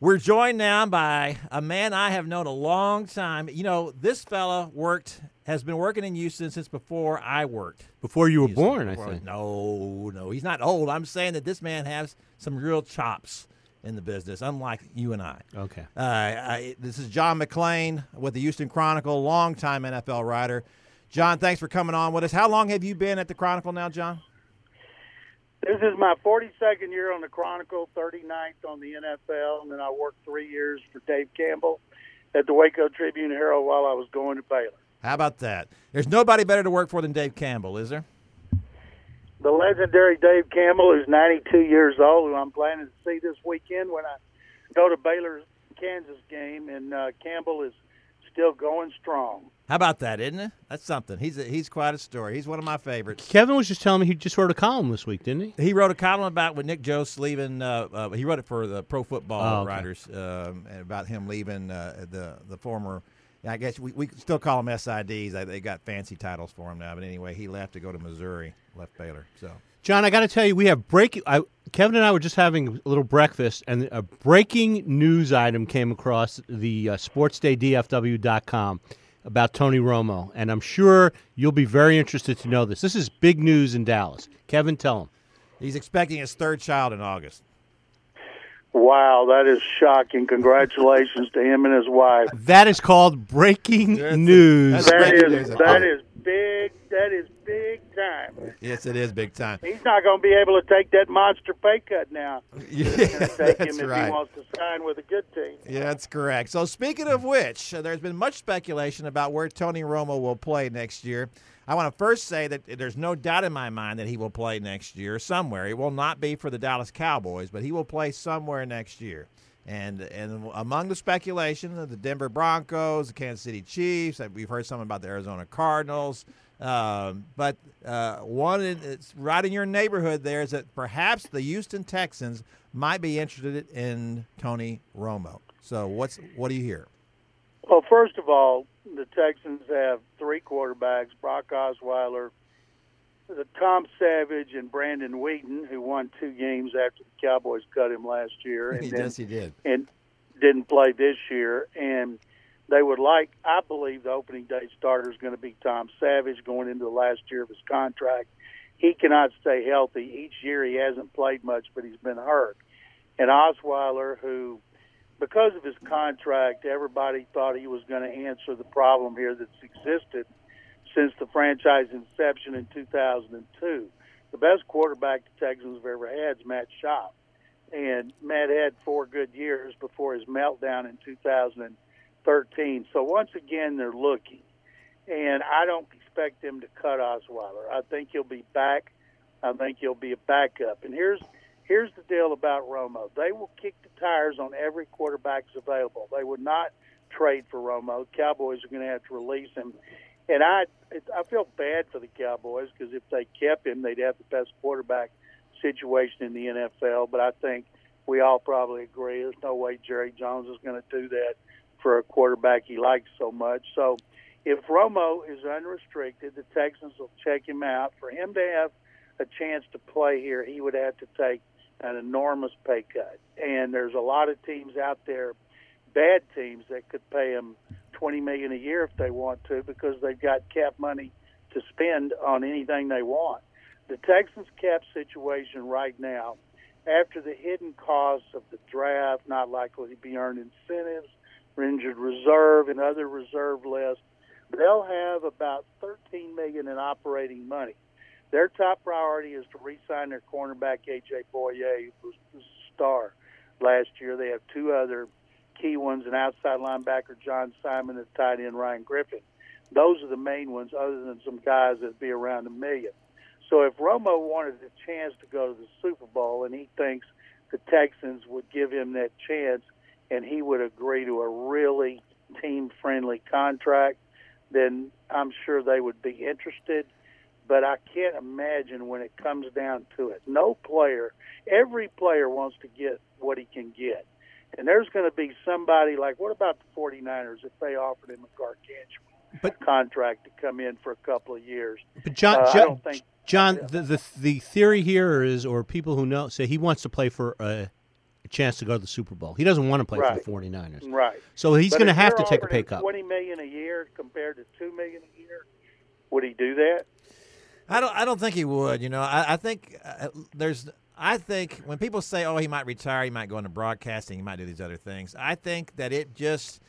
We're joined now by a man I have known a long time. You know, this fella worked, has been working in Houston since before I worked. Before you were Houston. born, I Before- think. No, no, he's not old. I'm saying that this man has some real chops in the business, unlike you and I. Okay. Uh, I, this is John McClain with the Houston Chronicle, longtime NFL writer. John, thanks for coming on with us. How long have you been at the Chronicle now, John? This is my 42nd year on the Chronicle, 39th on the NFL, and then I worked three years for Dave Campbell at the Waco Tribune Herald while I was going to Baylor. How about that? There's nobody better to work for than Dave Campbell, is there? The legendary Dave Campbell, who's 92 years old, who I'm planning to see this weekend when I go to Baylor's Kansas game, and uh, Campbell is still going strong. How about that, isn't it? That's something. He's a, he's quite a story. He's one of my favorites. Kevin was just telling me he just wrote a column this week, didn't he? He wrote a column about with Nick Joos leaving. Uh, uh, he wrote it for the Pro Football Oh, okay. Writers um, about him leaving uh, the the former. I guess we, we still call them SIDs. They- They got fancy titles for him now, but anyway, he left to go to Missouri, left Baylor. So John, I got to tell you, we have breaking. I, Kevin and I were just having a little breakfast, and a breaking news item came across the uh, SportsDayDFW.com about Tony Romo, and I'm sure you'll be very interested to know this. This is big news in Dallas. Kevin, tell him. he's expecting his third child in August. Wow, that is shocking. Congratulations to him and his wife. That is called breaking news. that's That breaking is news. that is big. That is big time. Yes, it is big time. He's not going to be able to take that monster pay cut now. Yeah, It's going to take that's him if right. he wants to sign with a good team. Yeah, that's correct. So, speaking of which, uh, there's been much speculation about where Tony Romo will play next year. I want to first say that there's no doubt in my mind that he will play next year somewhere. It will not be for the Dallas Cowboys, but he will play somewhere next year. And and among the speculation, the Denver Broncos, the Kansas City Chiefs, uh, we've heard something about the Arizona Cardinals. Um, but uh, one in, it's right in your neighborhood there is that perhaps the Houston Texans might be interested in Tony Romo. So what's what do you hear? Well, first of all, the Texans have three quarterbacks: Brock Osweiler, the Tom Savage, and Brandon Weeden, who won two games after the Cowboys cut him last year, and then, he did. and didn't play this year. And they would like, I believe, the opening day starter is going to be Tom Savage going into the last year of his contract. He cannot stay healthy. Each year he hasn't played much, but he's been hurt. And Osweiler, who because of his contract, everybody thought he was going to answer the problem here that's existed since the franchise inception in 2002. The best quarterback the Texans have ever had is Matt Schaub. And Matt had four good years before his meltdown in 2013. So once again, they're looking. And I don't expect them to cut Osweiler. I think he'll be back. I think he'll be a backup. And here's here's the deal about Romo. They will kick the tires on every quarterback's available. They would not trade for Romo. Cowboys are going to have to release him. And I it, I feel bad for the Cowboys because if they kept him, they'd have the best quarterback situation in the NFL. But I think we all probably agree there's no way Jerry Jones is going to do that for a quarterback he likes so much. So if Romo is unrestricted, the Texans will check him out. For him to have a chance to play here, he would have to take an enormous pay cut. And there's a lot of teams out there, bad teams, that could pay him twenty million a year if they want to, because they've got cap money to spend on anything they want. The Texans cap situation right now, after the hidden costs of the draft, not likely to be earned incentives, injured reserve, and other reserve lists, they'll have about 13 million in operating money. Their top priority is to re-sign their cornerback AJ Bouye, who was the star last year. They have two other key ones: an outside linebacker John Simon, and tight end Ryan Griffin. Those are the main ones, other than some guys that'd be around a million. So if Romo wanted a chance to go to the Super Bowl, and he thinks the Texans would give him that chance, and he would agree to a really team-friendly contract, then I'm sure they would be interested. But I can't imagine when it comes down to it. No player, every player wants to get what he can get. And there's going to be somebody like, what about the 49ers if they offered him a gargantuan But- contract to come in for a couple of years? But John, Uh, I John, don't think- John the, the the theory here is, or people who know say he wants to play for a, a chance to go to the Super Bowl. He doesn't want to play Right. for the 49ers. Right. So he's going to have to take a pay cut. Twenty million a year compared to two million a year, would he do that? I don't. I don't think he would. You know, I, I think uh, there's. I think when people say, "Oh, he might retire, he might go into broadcasting, he might do these other things," I think that it just,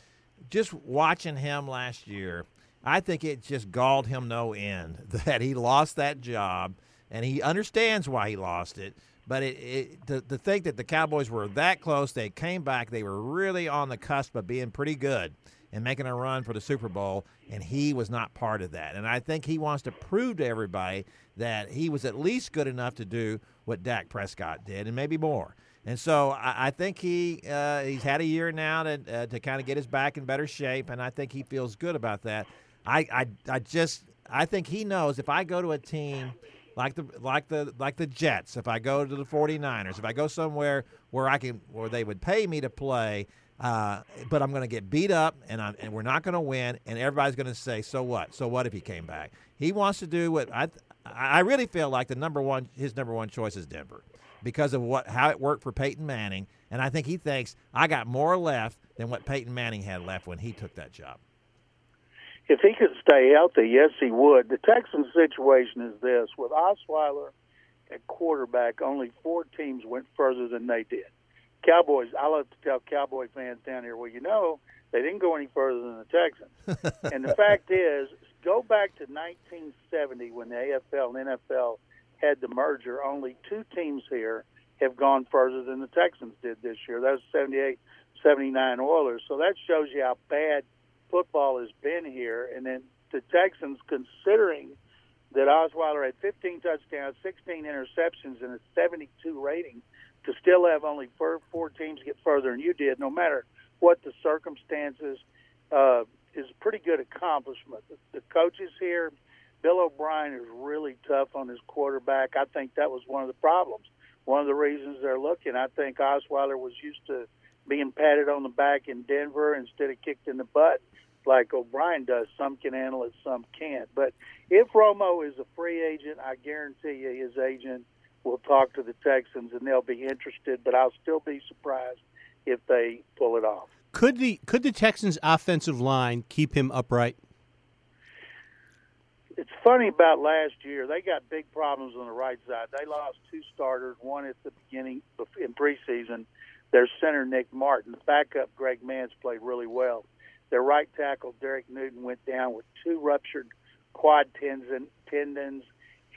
just watching him last year, I think it just galled him no end that he lost that job, and he understands why he lost it. But it, it to, to think that the Cowboys were that close, they came back, they were really on the cusp of being pretty good and making a run for the Super Bowl, and he was not part of that. And I think he wants to prove to everybody that he was at least good enough to do what Dak Prescott did, and maybe more. And so I, I think he uh, he's had a year now to uh, to kind of get his back in better shape, and I think he feels good about that. I, I I just I think he knows if I go to a team like the like the like the Jets, if I go to the 49ers, if I go somewhere where I can where they would pay me to play, uh, but I'm going to get beat up and I'm, and we're not going to win, and everybody's going to say, so what? So what if he came back? He wants to do what I I really feel like the number one his number one choice is Denver because of what how it worked for Peyton Manning, and I think he thinks I got more left than what Peyton Manning had left when he took that job. If he could stay healthy, yes, he would. The Texans' situation is this: with Osweiler at quarterback, only four teams went further than they did. Cowboys. I love to tell Cowboy fans down here, well, you know, they didn't go any further than the Texans. and the fact is, go back to 1970 when the AFL and NFL had the merger. Only two teams here have gone further than the Texans did this year. That was 78, 79 Oilers. So that shows you how bad football has been here. And then the Texans, considering that Osweiler had 15 touchdowns, 16 interceptions, and a 72 rating, to still have only four, four teams get further than you did, no matter what the circumstances, uh, is a pretty good accomplishment. The, the coaches here, Bill O'Brien is really tough on his quarterback. I think that was one of the problems. One of the reasons they're looking, I think Osweiler was used to being patted on the back in Denver instead of kicked in the butt like O'Brien does. Some can handle it, some can't. But if Romo is a free agent, I guarantee you his agent will talk to the Texans and they'll be interested. But I'll still be surprised if they pull it off. Could the could the Texans' offensive line keep him upright? It's funny about last year. They got big problems on the right side. They lost two starters, one at the beginning in preseason. Their center, Nick Martin. The backup, Greg Mancz, played really well. Their right tackle, Derek Newton, went down with two ruptured quad tendon, tendons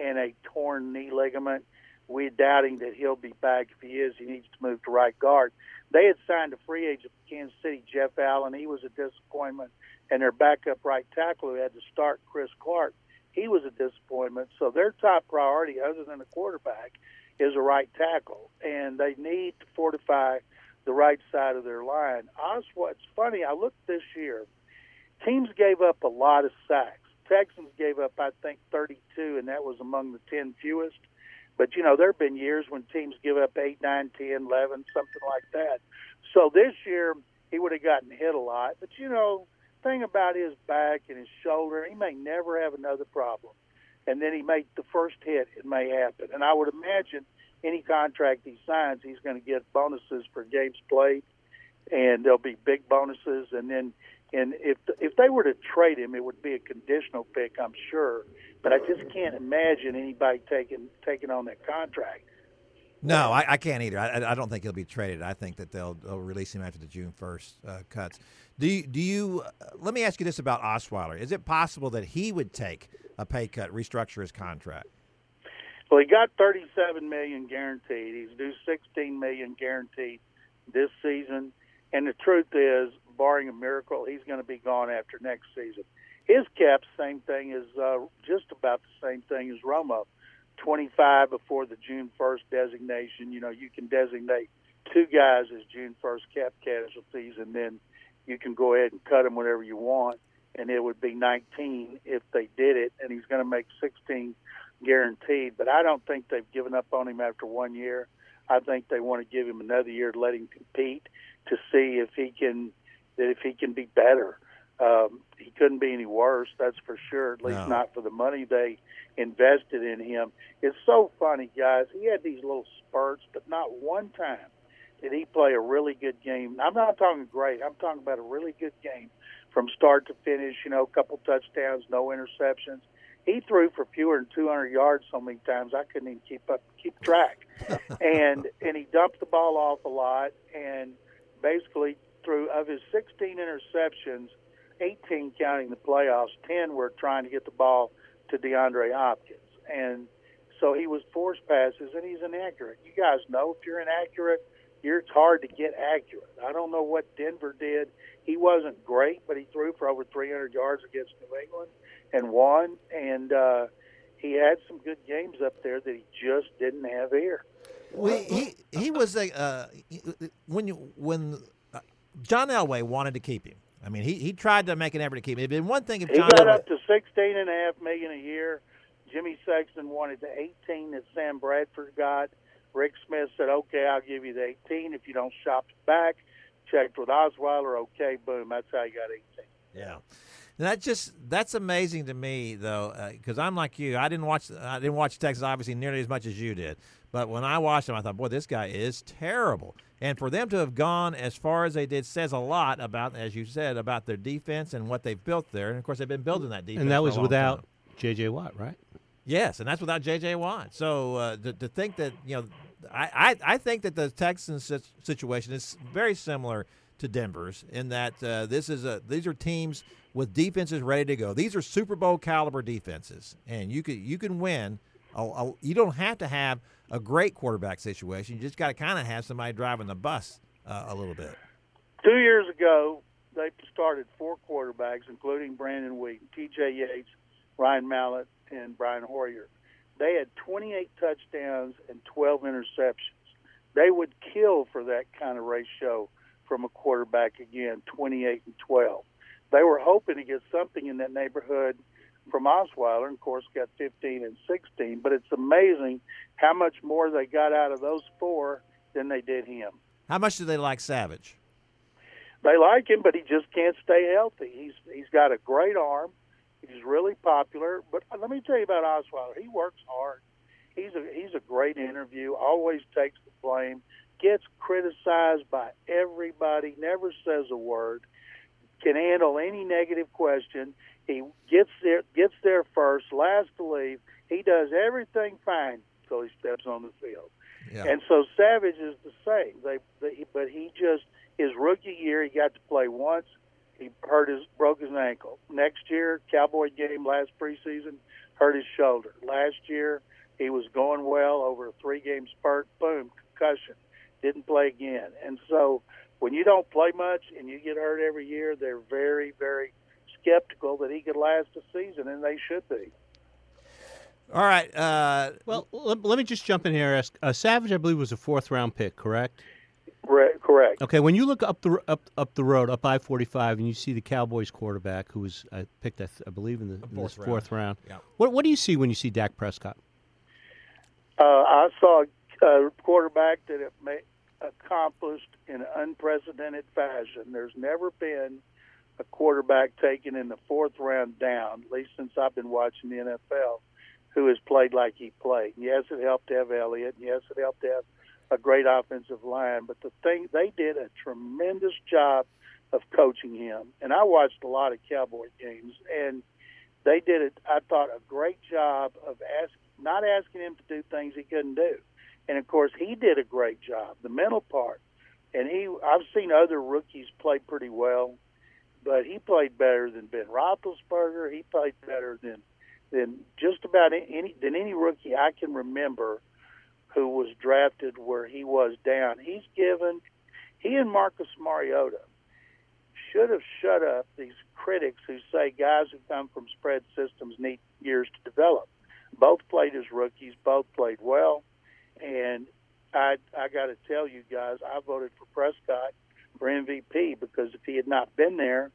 and a torn knee ligament. We're doubting that he'll be back. If he is, he needs to move to right guard. They had signed a free agent from Kansas City, Jeff Allen. He was a disappointment. And their backup right tackle who had to start, Chris Clark, he was a disappointment. So their top priority, other than the quarterback, is a right tackle. And they need to fortify the right side of their line. Oswald, funny, I looked this year. Teams gave up a lot of sacks. Texans gave up, I think, 32, and that was among the 10 fewest. But, you know, there have been years when teams give up 8, 9, 10, 11, something like that. So this year, he would have gotten hit a lot. But, you know, thing about his back and his shoulder, he may never have another problem. And then he made the first hit, it may happen. And I would imagine any contract he signs, he's going to get bonuses for games played, and there'll be big bonuses. And then, and if if they were to trade him, it would be a conditional pick, I'm sure. But I just can't imagine anybody taking taking on that contract. No, I, I can't either. I, I don't think he'll be traded. I think that they'll, they'll release him after the June first uh, cuts. Do you, do you? Uh, let me ask you this about Osweiler: Is it possible that he would take a pay cut, restructure his contract? Well, he got 37 million guaranteed. He's due 16 million guaranteed this season. And the truth is, barring a miracle, he's going to be gone after next season. His cap, same thing is uh, just about the same thing as Romo. 25 before the June 1st designation. You know, you can designate two guys as June 1st cap casualties, and then you can go ahead and cut them whenever you want. And it would be 19 if they did it, and he's going to make 16 guaranteed. But I don't think they've given up on him after one year. I think they want to give him another year to let him compete to see if he can that if he can be better. Um, he couldn't be any worse, that's for sure. At least No. not for the money they invested in him. It's so funny, guys. He had these little spurts, but not one time did he play a really good game. I'm not talking great. I'm talking about a really good game from start to finish. You know, a couple touchdowns, no interceptions. He threw for fewer than 200 yards so many times I couldn't even keep up keep track. and and he dumped the ball off a lot and basically threw of his 16 interceptions, 18 counting the playoffs, 10 were trying to get the ball to DeAndre Hopkins. And so he was force passes and he's inaccurate. You guys know if you're inaccurate, you're it's hard to get accurate. I don't know what Denver did. He wasn't great, but he threw for over 300 yards against New England and won. And uh, he had some good games up there that he just didn't have here. Well, he he was a uh, when you when uh, John Elway wanted to keep him. I mean, he, he tried to make an effort to keep him. It'd been one thing if He got Elway, up to sixteen and a half million a year. Jimmy Sexton wanted the eighteen that Sam Bradford got. Rick Smith said, "Okay, I'll give you the eighteen if you don't shop it back." Checked with Osweiler. Okay, boom. That's how you got eighteen. Yeah, and that just that's amazing to me though, because I'm like you. I didn't watch I didn't watch Texas obviously nearly as much as you did, but when I watched them, I thought, boy, this guy is terrible. And for them to have gone as far as they did says a lot about, as you said, about their defense and what they've built there. And of course, they've been building that defense. And that was without. J.J. Watt, right? Yes, and that's without J.J. Watt. So uh, to, to think that you know, I, I I think that the Texans situation is very similar to Denver's in that uh, this is a these are teams with defenses ready to go. These are Super Bowl caliber defenses, and you could you can win. A, a, you don't have to have a great quarterback situation. You just got to kind of have somebody driving the bus uh, a little bit. Two years ago, they started four quarterbacks, including Brandon Weeden, T.J. Yates, Ryan Mallett, and Brian Hoyer. They had 28 touchdowns and 12 interceptions. They would kill for that kind of ratio from a quarterback again, 28 and 12. They were hoping to get something in that neighborhood from Osweiler, and of course got 15 and 16. But it's amazing how much more they got out of those four than they did him. How much do they like Savage? They like him, but he just can't stay healthy. He's he's got a great arm. He's really popular. But let me tell you about Osweiler. He works hard. He's a he's a great interview. Always takes the blame. Gets criticized by everybody. Never says a word. Can handle any negative question. He gets there gets there first, last to leave. He does everything fine until he steps on the field. Yeah. And so Savage is the same. They, they, but he just his rookie year he got to play once. He hurt his broke his ankle. Next year, Cowboy game last preseason, hurt his shoulder. Last year, he was going well over a three game spurt. Boom, concussion. Didn't play again. And so when you don't play much and you get hurt every year, they're very, very skeptical that he could last a season, and they should be. All right. Uh, Well, let, let me just jump in here. Ask uh, Savage, I believe, was a fourth round pick, correct? Correct. correct. Okay, when you look up the up up the road, up I forty five, and you see the Cowboys quarterback who was uh, picked, I, th- I believe, in the, in the fourth round. fourth round. Yeah. What what do you see when you see Dak Prescott? Uh, I saw a quarterback that it ma- accomplished in unprecedented fashion. There's never been a quarterback taken in the fourth round down, at least since I've been watching the NFL, who has played like he played. Yes, it helped to have Elliott. and Yes, it helped to have a great offensive line. But the thing they did a tremendous job of coaching him. And I watched a lot of Cowboy games, and they did it. I thought a great job of ask, not asking him to do things he couldn't do, and of course he did a great job. The mental part, and he I've seen other rookies play pretty well, but he played better than Ben Roethlisberger. He played better than than just about any than any rookie I can remember who was drafted where he was down. He's given he and Marcus Mariota should have shut up these critics who say guys who come from spread systems need years to develop. Both played as rookies, both played well, and I I got to tell you guys, I voted for Prescott for MVP because if he had not been there,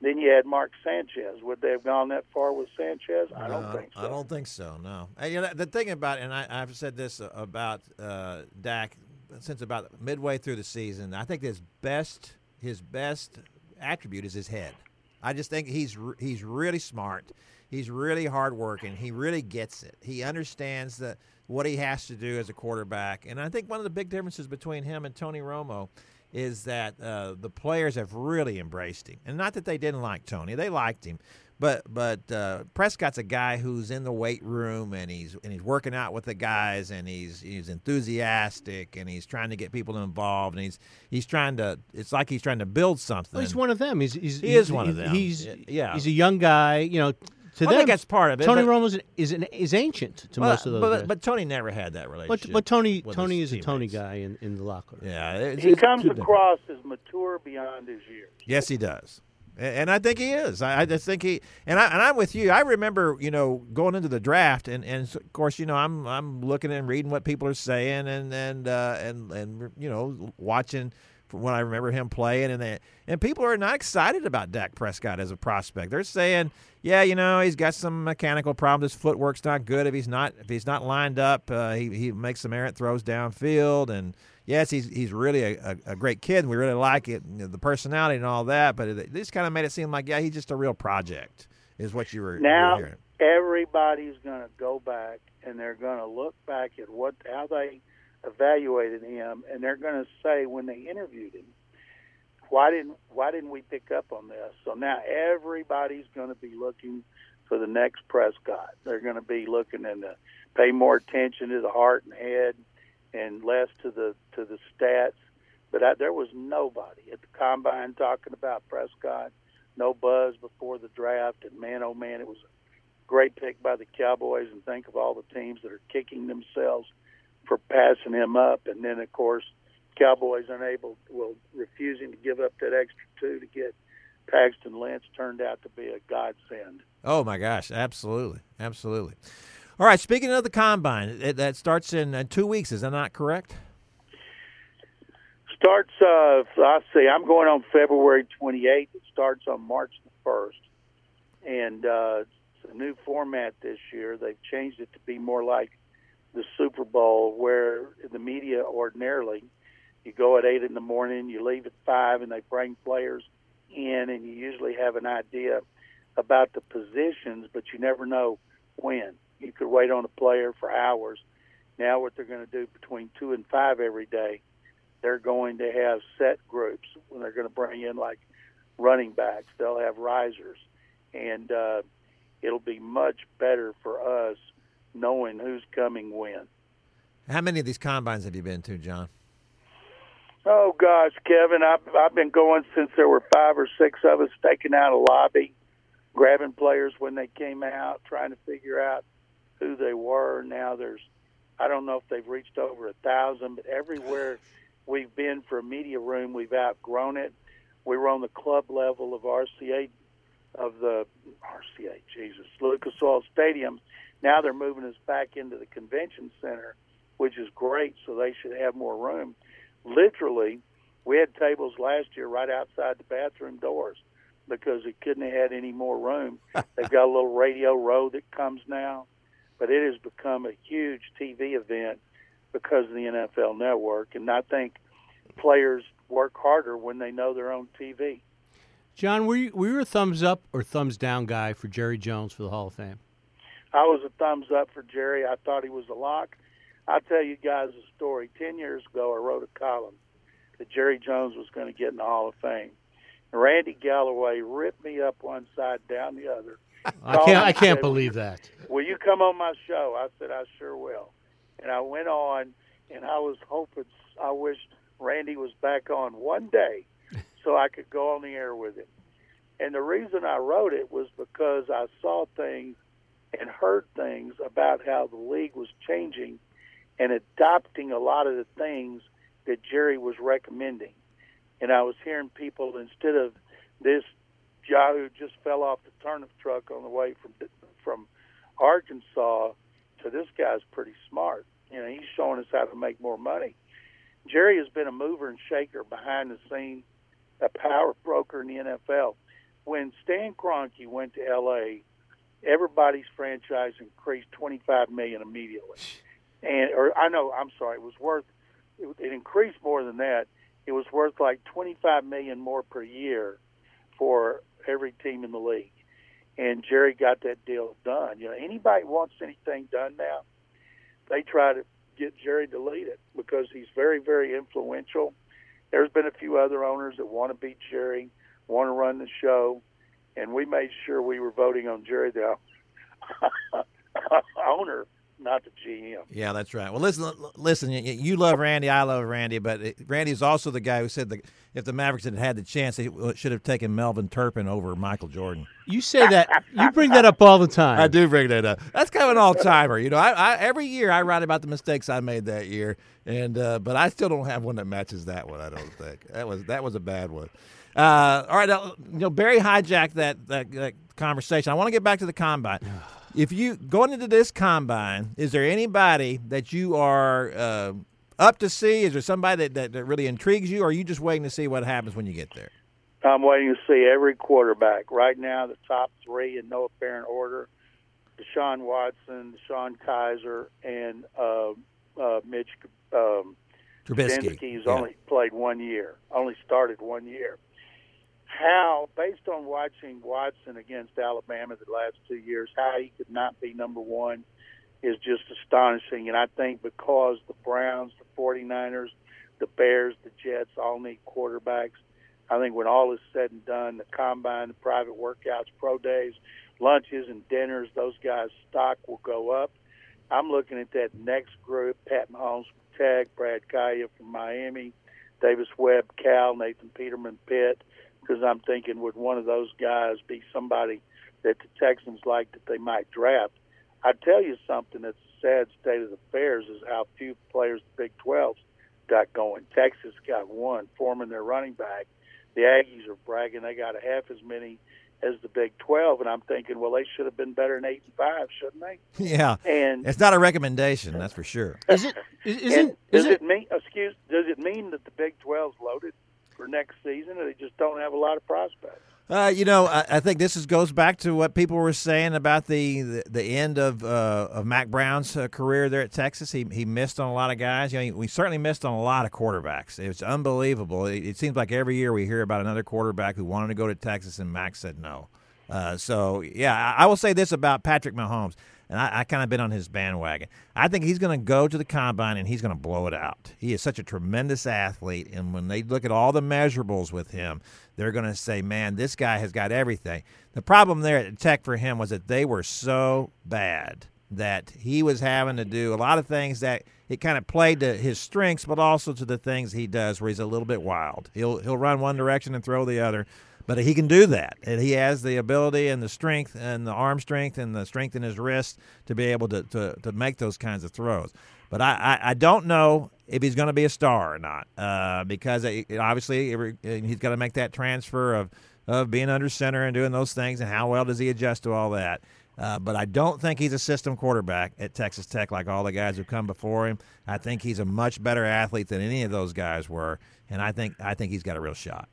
then you had Mark Sanchez. Would they have gone that far with Sanchez? I don't No, think so. I don't think so. No. And, you know, the thing about, and I, I've said this about uh, Dak since about midway through the season. I think his best, his best attribute is his head. I just think he's he's really smart. He's really hardworking. He really gets it. He understands the what he has to do as a quarterback. And I think one of the big differences between him and Tony Romo is that uh, the players have really embraced him. And not that they didn't like Tony; they liked him. But but uh, Prescott's a guy who's in the weight room and he's and he's working out with the guys and he's he's enthusiastic and he's trying to get people involved and he's he's trying to. It's like he's trying to build something. Well, he's one of them. He's, he's He is one of them. He's yeah. He's a young guy. You know, to I them, think that's part of it, Tony but- Romo is is, an, is ancient to Well, most of those but, guys. but Tony never had that relationship. but, but Tony with Tony his is a Tony guy in, in the locker room. Yeah, it's- he it's comes two different. across as mature beyond his years. Yes, he does. A- And I think he is. I I just think he and I and I'm with you. I remember, you know, going into the draft, and, and of course, you know, I'm I'm looking and reading what people are saying, and and uh, and and you know, watching from when I remember him playing, and they, and people are not excited about Dak Prescott as a prospect. They're saying, yeah, you know, he's got some mechanical problems. His footwork's not good. If he's not if he's not lined up, uh, he he makes some errant throws downfield, and yes, he's he's really a, a, a great kid. and We really like it, you know, the personality and all that. But it, this kind of made it seem like, yeah, he's just a real project, is what you were, you were Now everybody's going to go back and they're going to look back at what how they evaluated him, and they're going to say when they interviewed him, why didn't why didn't we pick up on this? So now everybody's going to be looking for the next Prescott. They're going to be looking and pay more attention to the heart and head, and less to the to the stats. But I, there was nobody at the combine talking about Prescott. No buzz before the draft, and man, oh man, it was a great pick by the Cowboys. And think of all the teams that are kicking themselves for passing him up. And then, of course, Cowboys unable, well, refusing to give up that extra two to get Paxton Lynch turned out to be a godsend. Oh my gosh, absolutely, absolutely. All right, speaking of the combine, it, that starts in uh, two weeks. Is that not correct? Starts, uh, I see, I'm going on February 28th. It starts on March the 1st. And uh, it's a new format this year. They've changed it to be more like the Super Bowl, where the media ordinarily, you go at 8 in the morning, you leave at 5, and they bring players in, and you usually have an idea about the positions, but you never know when. You could wait on a player for hours. Now, what they're going to do between 2 and 5 every day they're going to have set groups when they're going to bring in like running backs. They'll have risers, and uh, it'll be much better for us knowing who's coming when. How many of these combines have you been to, John? Oh gosh, Kevin, I've I've been going since there were five or six of us taking out a lobby, grabbing players when they came out, trying to figure out who they were. Now there's, I don't know if they've reached over a thousand, but everywhere we've been for a media room, we've outgrown it. We were on the club level of RCA, of the RCA, Jesus, Lucas Oil Stadium. Now they're moving us back into the convention center, which is great. So they should have more room. Literally, we had tables last year right outside the bathroom doors because it couldn't have had any more room. They've got a little radio row that comes now, but it has become a huge TV event because of the NFL network. And I think players work harder when they know they're on TV. John, were you, were you a thumbs up or thumbs down guy for Jerry Jones for the Hall of Fame? I was a thumbs up for Jerry. I thought he was a lock. I'll tell you guys a story. Ten years ago, I wrote a column that Jerry Jones was going to get in the Hall of Fame. And Randy Galloway ripped me up one side, down the other. I can't. I can't said, believe that. Will you come on my show? I said, I sure will. And I went on, and I was hoping. I wish Randy was back on one day, so I could go on the air with him. And the reason I wrote it was because I saw things and heard things about how the league was changing and adopting a lot of the things that Jerry was recommending. And I was hearing people instead of this guy who just fell off the turnip truck on the way from from Arkansas to this guy's pretty smart. You know, he's showing us how to make more money. Jerry has been a mover and shaker behind the scenes, a power broker in the NFL. When Stan Kroenke went to L.A., everybody's franchise increased 25 million immediately. And or I know, I'm sorry, it was worth it, it increased more than that. It was worth like 25 million more per year for every team in the league. And Jerry got that deal done. You know, anybody wants anything done now, they try to get Jerry to lead it because he's very, very influential. There's been a few other owners that want to beat Jerry, want to run the show, and we made sure we were voting on Jerry, the owner, not the GM. Yeah, that's right. Well, listen, listen. You love Randy, I love Randy, but Randy is also the guy who said that if the Mavericks had had the chance, they should have taken Melvin Turpin over Michael Jordan. You say that. You bring that up all the time. I do bring that up. That's kind of an all timer. You know, I, I, every year I write about the mistakes I made that year, and uh, but I still don't have one that matches that one. I don't think that was that was a bad one. Uh, all right, uh, you know Barry hijacked that, that, that conversation. I want to get back to the combine. if you going into this combine, is there anybody that you are uh, up to see? Is there somebody that, that, that, really intrigues you, or are you just waiting to see what happens when you get there? I'm waiting to see every quarterback. Right now, the top three in no apparent order: Deshaun Watson, DeShone Kizer, and uh, uh, Mitch um, Trubisky. He's yeah. only played one year, only started one year how, based on watching Watson against Alabama the last two years, how he could not be number one is just astonishing. And I think because the Browns, the 49ers, the Bears, the Jets all need quarterbacks, I think when all is said and done, the combine, the private workouts, pro days, lunches, and dinners, those guys' stock will go up. I'm looking at that next group Pat Mahomes from Tech, Brad Kaaya from Miami, Davis Webb, Cal, Nathan Peterman, Pitt because I'm thinking would one of those guys be somebody that the Texans like that they might draft? I tell you something that's a sad state of affairs is how few players the Big 12's got going. Texas got one, Foreman their running back. The Aggies are bragging they got a half as many as the Big 12, and I'm thinking, well, they should have been better than eight and five, shouldn't they? Yeah, and it's not a recommendation, that's for sure. Is it? Isn't? Does Is it mean? Excuse? Does it mean that the Big 12's loaded? For next season, they just don't have a lot of prospects. Uh, you know, I, I, think this is, goes back to what people were saying about the the, the end of uh, of Mack Brown's uh, career there at Texas. He he missed on a lot of guys. You know, we certainly missed on a lot of quarterbacks. It was unbelievable. It, it, seems like every year we hear about another quarterback who wanted to go to Texas, and Mack said no. Uh, so yeah, I, I will say this about Patrick Mahomes and I, I kind of been on his bandwagon. I think he's going to go to the combine and he's going to blow it out. He is such a tremendous athlete, and when they look at all the measurables with him, they're going to say, "Man, this guy has got everything." The problem there at Tech for him was that they were so bad that he was having to do a lot of things that it kind of played to his strengths, but also to the things he does, where he's a little bit wild. He'll he'll run one direction and throw the other. But he can do that, and he has the ability and the strength and the arm strength and the strength in his wrist to be able to to, to make those kinds of throws. But I, I, I don't know if he's going to be a star or not, uh, because it, obviously he's got to make that transfer of of being under center and doing those things, and how well does he adjust to all that. Uh, but I don't think he's a system quarterback at Texas Tech like all the guys who've come before him. I think he's a much better athlete than any of those guys were, and I think I think he's got a real shot.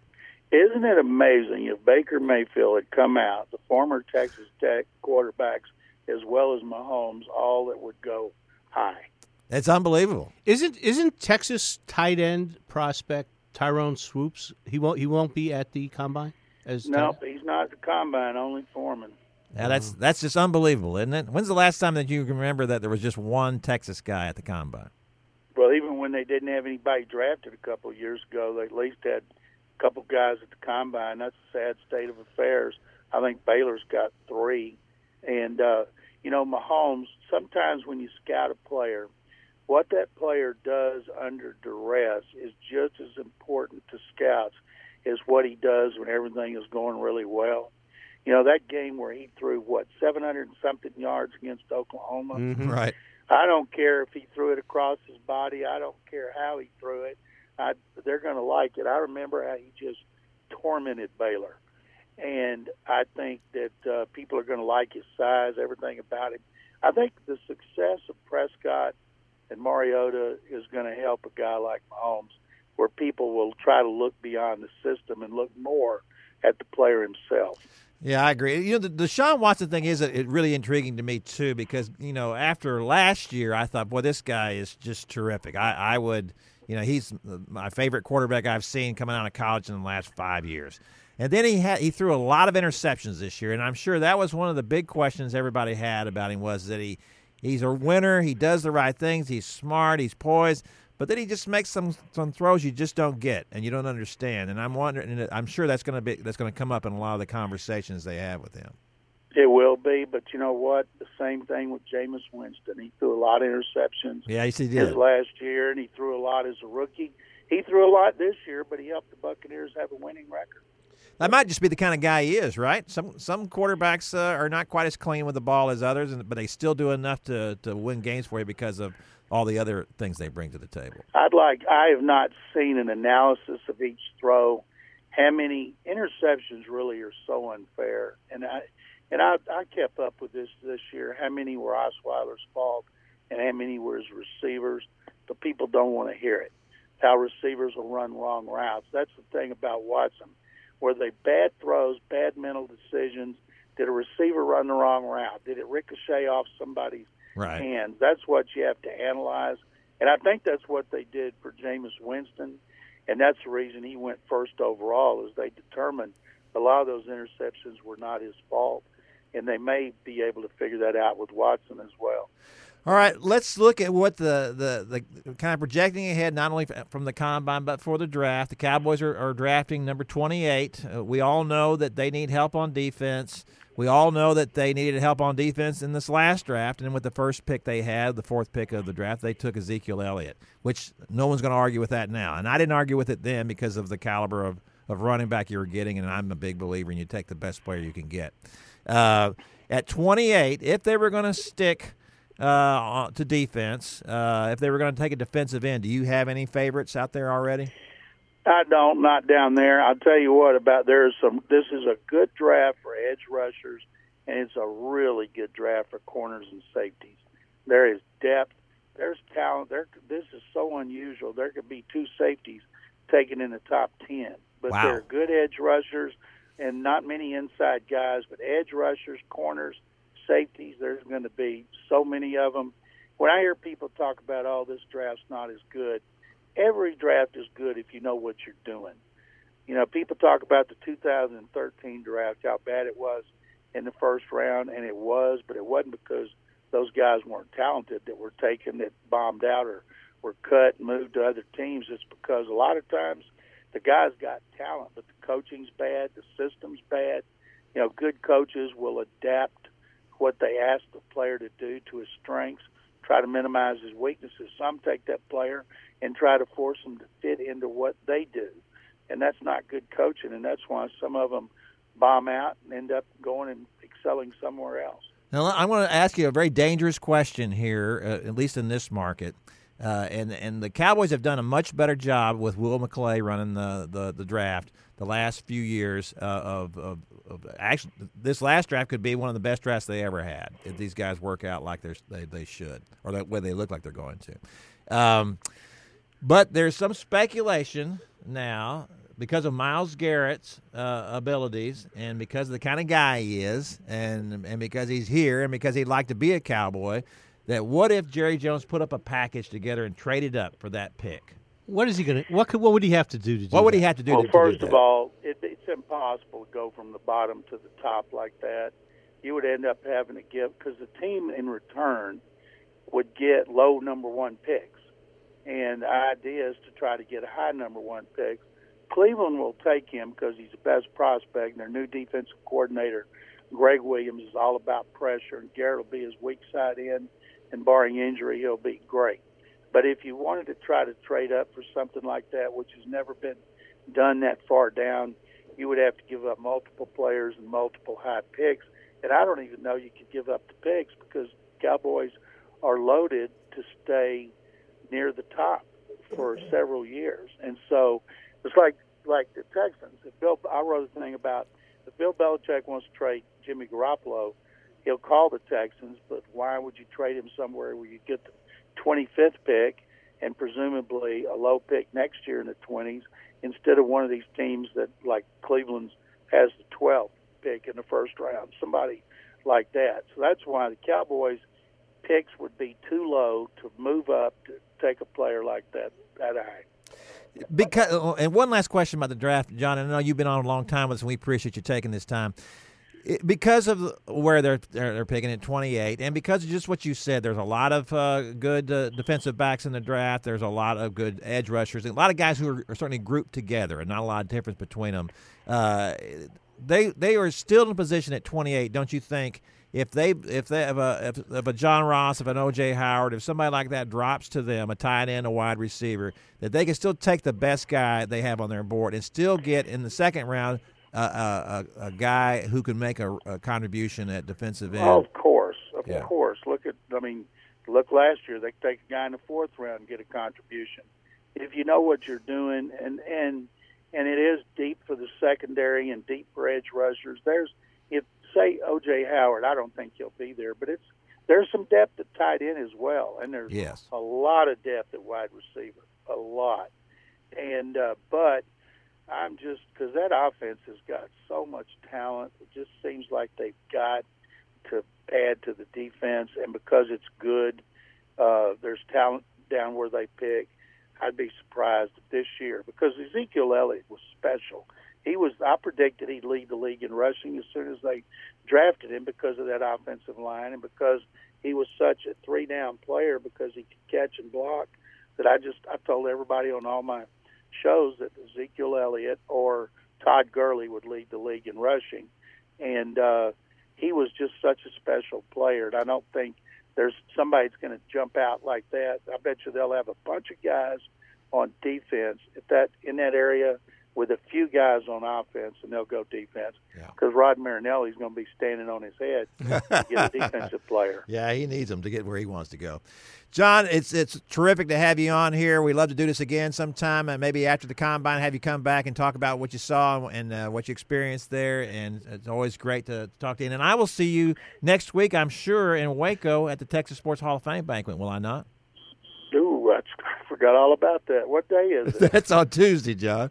Isn't it amazing if Baker Mayfield had come out, the former Texas Tech quarterbacks, as well as Mahomes, all that would go high? That's unbelievable. Isn't isn't Texas tight end prospect Tyrone Swoopes? He won't he won't be at the combine as no, nope, he's not at the combine. Only Foreman. Yeah, that's that's just unbelievable, isn't it? When's the last time that you can remember that there was just one Texas guy at the combine? Well, even when they didn't have anybody drafted a couple of years ago, they at least had couple guys at the combine. That's a sad state of affairs. I think Baylor's got three, and uh, you know Mahomes. Sometimes when you scout a player, what that player does under duress is just as important to scouts as what he does when everything is going really well. You know, that game where he threw, what, 700 and something yards against Oklahoma? Mhm. Right. I don't care if he threw it across his body. I don't care how he threw it. I, they're going to like it. I remember how he just tormented Baylor. And I think that uh, people are going to like his size, everything about him. I think the success of Prescott and Mariota is going to help a guy like Mahomes, where people will try to look beyond the system and look more at the player himself. Yeah, I agree. You know, the, Deshaun Watson thing is uh, really intriguing to me too because you know after last year, I thought, boy, this guy is just terrific. I, I would, you know, he's my favorite quarterback I've seen coming out of college in the last five years. And then he had he threw a lot of interceptions this year, and I'm sure that was one of the big questions everybody had about him was that he he's a winner, he does the right things, he's smart, he's poised, but then he just makes some some throws you just don't get and you don't understand. And I'm wondering, and I'm sure that's going to be that's going to come up in a lot of the conversations they have with him. It will be, but you know what? The same thing with Jameis Winston. He threw a lot of interceptions Yeah, he his did. last year, and he threw a lot as a rookie. He threw a lot this year, but he helped the Buccaneers have a winning record. That might just be the kind of guy he is, right? Some some quarterbacks uh, are not quite as clean with the ball as others, and, but they still do enough to, to win games for you because of all the other things they bring to the table. I'd like. I have not seen an analysis of each throw. How many interceptions really are so unfair? And I and I, I kept up with this this year. How many were Osweiler's fault, and how many were his receivers? But people don't want to hear it. How receivers will run wrong routes. That's the thing about Watson. Were they bad throws, bad mental decisions? Did a receiver run the wrong route? Did it ricochet off somebody's Right. hands. That's what you have to analyze. And I think that's what they did for Jameis Winston. And that's the reason he went first overall, is they determined a lot of those interceptions were not his fault. And they may be able to figure that out with Watson as well. All right, let's look at what the, the, the kind of projecting ahead, not only from the combine, but for the draft. The Cowboys are, are drafting number 28. Uh, we all know that they need help on defense. We all know that they needed help on defense in this last draft. And with the first pick they had, the fourth pick of the draft, they took Ezekiel Elliott, which no one's going to argue with that now. And I didn't argue with it then because of the caliber of, of running back you were getting. And I'm a big believer in you take the best player you can get. Uh, at 28, if they were going to stick uh, to defense. Uh, if they were going to take a defensive end, do you have any favorites out there already? I don't, not down there. I'll tell you what about there's some. This is a good draft for edge rushers, and it's a really good draft for corners and safeties. There is depth. There's talent. There, this is so unusual. There could be two safeties taken in the top ten, but Wow. they're good edge rushers, and not many inside guys. But edge rushers, corners, safeties. There's going to be so many of them. When I hear people talk about, "Oh, this draft's not as good," every draft is good if you know what you're doing. You know, people talk about the 2013 draft, how bad it was in the first round, and it was, but it wasn't because those guys weren't talented that were taken, that bombed out or were cut and moved to other teams. It's because a lot of times the guy's got talent, but the coaching's bad, the system's bad. You know, good coaches will adapt what they ask the player to do to his strengths, try to minimize his weaknesses. Some take that player and try to force them to fit into what they do. And that's not good coaching, and that's why some of them bomb out and end up going and excelling somewhere else. Now, I want to ask you a very dangerous question here, uh, at least in this market. Uh, and and the Cowboys have done a much better job with Will McClay running the, the, the draft the last few years uh, of, of, of actually this last draft could be one of the best drafts they ever had if these guys work out like they they should or the way they look like they're going to. Um, but there's some speculation now because of Myles Garrett's uh, abilities and because of the kind of guy he is and and because he's here and because he'd like to be a cowboy that what if Jerry Jones put up a package together and traded up for that pick? What is he going to? What could, What would he have to do to do? What would he that? have to do well, to, to first do of that? all, it, it's impossible to go from the bottom to the top like that. You would end up having to give because the team in return would get low number one picks, and the idea is to try to get a high number one pick. Cleveland will take him because he's the best prospect. And their new defensive coordinator, Gregg Williams, is all about pressure, and Garrett will be his weak side in, and barring injury, he'll be great. But if you wanted to try to trade up for something like that, which has never been done that far down, you would have to give up multiple players and multiple high picks. And I don't even know you could give up the picks because Cowboys are loaded to stay near the top for several years. And so it's like like the Texans. If Bill, I wrote a thing about if Bill Belichick wants to trade Jimmy Garoppolo, he'll call the Texans. But why would you trade him somewhere where you get the 25th pick and presumably a low pick next year in the 20s instead of one of these teams that like Cleveland's has the 12th pick in the first round, somebody like that. So that's why the Cowboys picks would be too low to move up to take a player like that that high. Because and one last question about the draft, John. I know you've been on a long time with us, and we appreciate you taking this time. It- Because of where they're, they're they're picking at 28, and because of just what you said, there's a lot of uh, good uh, defensive backs in the draft. There's a lot of good edge rushers, a lot of guys who are, are certainly grouped together, and not a lot of difference between them. Uh, they they are still in position at 28, don't you think? If they if they have a if, if a John Ross, if an OJ Howard, if somebody like that drops to them, a tight end, a wide receiver, that they can still take the best guy they have on their board and still get in the second round a, a, a guy who can make a, a contribution at defensive end. Oh, of course, of Yeah. course. Look at, I mean, look last year. They take a guy in the fourth round and get a contribution. If you know what you're doing, and and and it is deep for the secondary and deep for edge rushers. There's, if say O.J. Howard, I don't think he'll be there, but it's there's some depth at tight end as well, and there's Yes. a lot of depth at wide receiver, a lot. And uh, but I'm just because that offense has got so much talent. It just seems like they've got to add to the defense, and because it's good, uh, there's talent down where they pick. I'd be surprised this year because Ezekiel Elliott was special. He was. I predicted he'd lead the league in rushing as soon as they drafted him because of that offensive line and because he was such a three down player because he could catch and block. That I just I told everybody on all my shows that Ezekiel Elliott or Todd Gurley would lead the league in rushing, and uh, he was just such a special player. And I don't think there's somebody that's going to jump out like that. I bet you they'll have a bunch of guys on defense at that in that area with a few guys on offense, and they'll go defense Yeah. because Rod Marinelli's going to be standing on his head to get a defensive player. Yeah, he needs them to get where he wants to go. John, it's it's terrific to have you on here. We'd love to do this again sometime, and maybe after the combine, have you come back and talk about what you saw and uh, what you experienced there. And it's always great to talk to you. And I will see you next week, I'm sure, in Waco at the Texas Sports Hall of Fame banquet. Will I not? Ooh, I forgot all about that. What day is it? That's on Tuesday, John.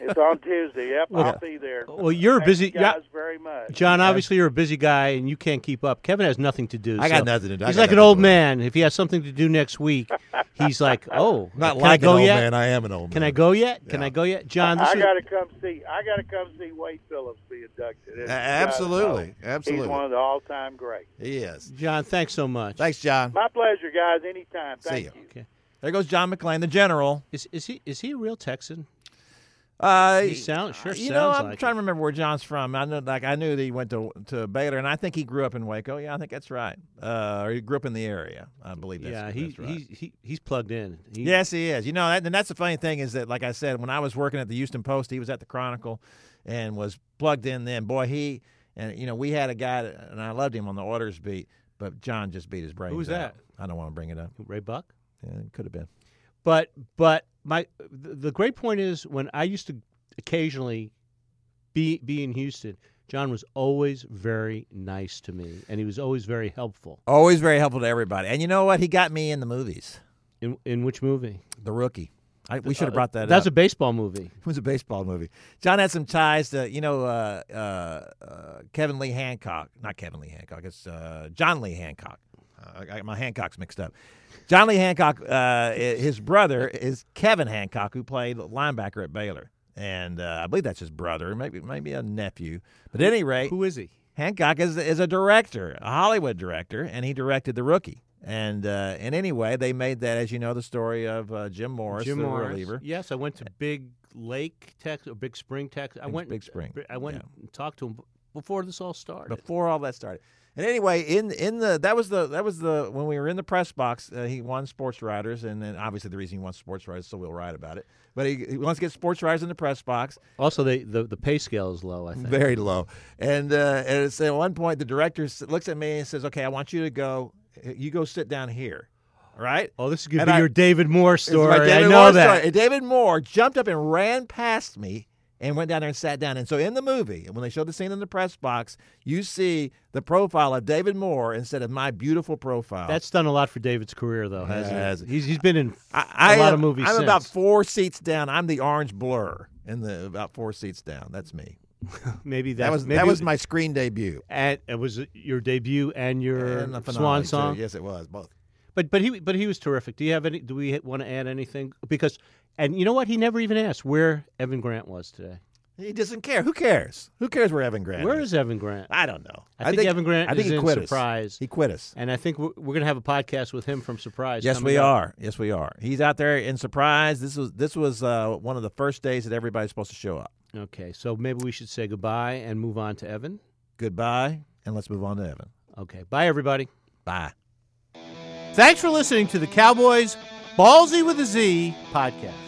It's on Tuesday. Yep, Well, I'll be there. well, you're Thank busy- you yeah. very much. John, obviously you're a busy guy and you can't keep up. Kevin has nothing to do. I got so nothing to do. I He's got like an nothing old to do. man. If he has something to do next week, he's like, "Oh, Not can like I go an old yet? man. I am an old man. Can man. I go yet? Can Yeah. I go yet?" John, this I is got to come see. I got to come see Wade Phillips be inducted. A- absolutely, absolutely. He's one of the all-time greats. He is. John. Thanks so much. Thanks, John. My pleasure, guys. Anytime. See Thank ya. you. Okay. There goes John McClain, the general. Is is he is he a real Texan? Uh, He sound- sure You know, I'm like trying it. to remember where John's from. I know, like, I knew that he went to to Baylor, and I think he grew up in Waco. Yeah, I think that's right. Uh, or he grew up in the area. I believe that's, yeah, he, that's right. he he he's plugged in. He, Yes, he is. You know, that, and that's the funny thing is that, like I said, when I was working at the Houston Post, he was at the Chronicle, and was plugged in. Then, boy, he and you know we had a guy, that, and I loved him on the Oilers beat, but John just beat his brains. was out. that? I don't want to bring it up. Ray Buck. Yeah, it could have been. But but my the, great point is when I used to occasionally be be in Houston, John was always very nice to me, and he was always very helpful. Always very helpful to everybody. And you know what? He got me in the movies. In in which movie? The Rookie. I, we should have brought that Uh, That's up. a baseball movie. It was a baseball movie. John had some ties to, you know, uh, uh, uh, Kevin Lee Hancock. Not Kevin Lee Hancock. It's uh, John Lee Hancock. I got my Hancocks mixed up. John Lee Hancock, uh, his brother is Kevin Hancock, who played linebacker at Baylor. And uh, I believe that's his brother, maybe maybe a nephew. But at any rate, Who is he? Hancock is is a director, a Hollywood director, and he directed The Rookie. And uh, and anyway, they made that, as you know, the story of uh, Jim Morris, Jim the Morris. reliever. Yes, I went to Big Lake, Texas, or Big Spring, Texas. I went Big Spring, I went yeah. and talked to him before this all started. before all that started. And anyway, in in the that was the that was the when we were in the press box, uh, he won Sports Writers, and then obviously the reason he wants Sports Writers, so we'll write about it. But he, he wants to get Sports Writers in the press box, Also, they, the the pay scale is low. I think. very low. And uh, and it's, at one point, the director looks at me and says, "Okay, I want you to go. You go sit down here, all right?" Oh, this is going to be I- your David Moore story. David I know Moore that. story. David Moore jumped up and ran past me and went down there and sat down. And so in the movie, when they show the scene in the press box, you see the profile of David Moore instead of my beautiful profile. That's done a lot for David's career, though, hasn't Has. it? He's he's been in I, a I lot am, of movies. I'm since. about four seats down. I'm the orange blur in the about four seats down. That's me. maybe that, That was maybe that was my screen debut. And uh, it was your debut and your And swan too. song. Yes, it was both. But but he but he was terrific. Do you have any? Do we want to add anything? Because and you know what? He never even asked where Evan Grant was today. He doesn't care. Who cares? Who cares where Evan Grant Where is? Evan Grant? I don't know. I think Evan Grant I think is he in quit us. Surprise. He quit us. And I think we're, we're going to have a podcast with him from Surprise. Yes, we up. are. Yes, we are. He's out there in Surprise. This was this was uh, one of the first days that everybody's supposed to show up. Okay, so maybe we should say goodbye and move on to Evan. Goodbye, and let's move on to Evan. Okay, bye everybody. Bye. Thanks for listening to the Cowboys Ballzy with a Z podcast.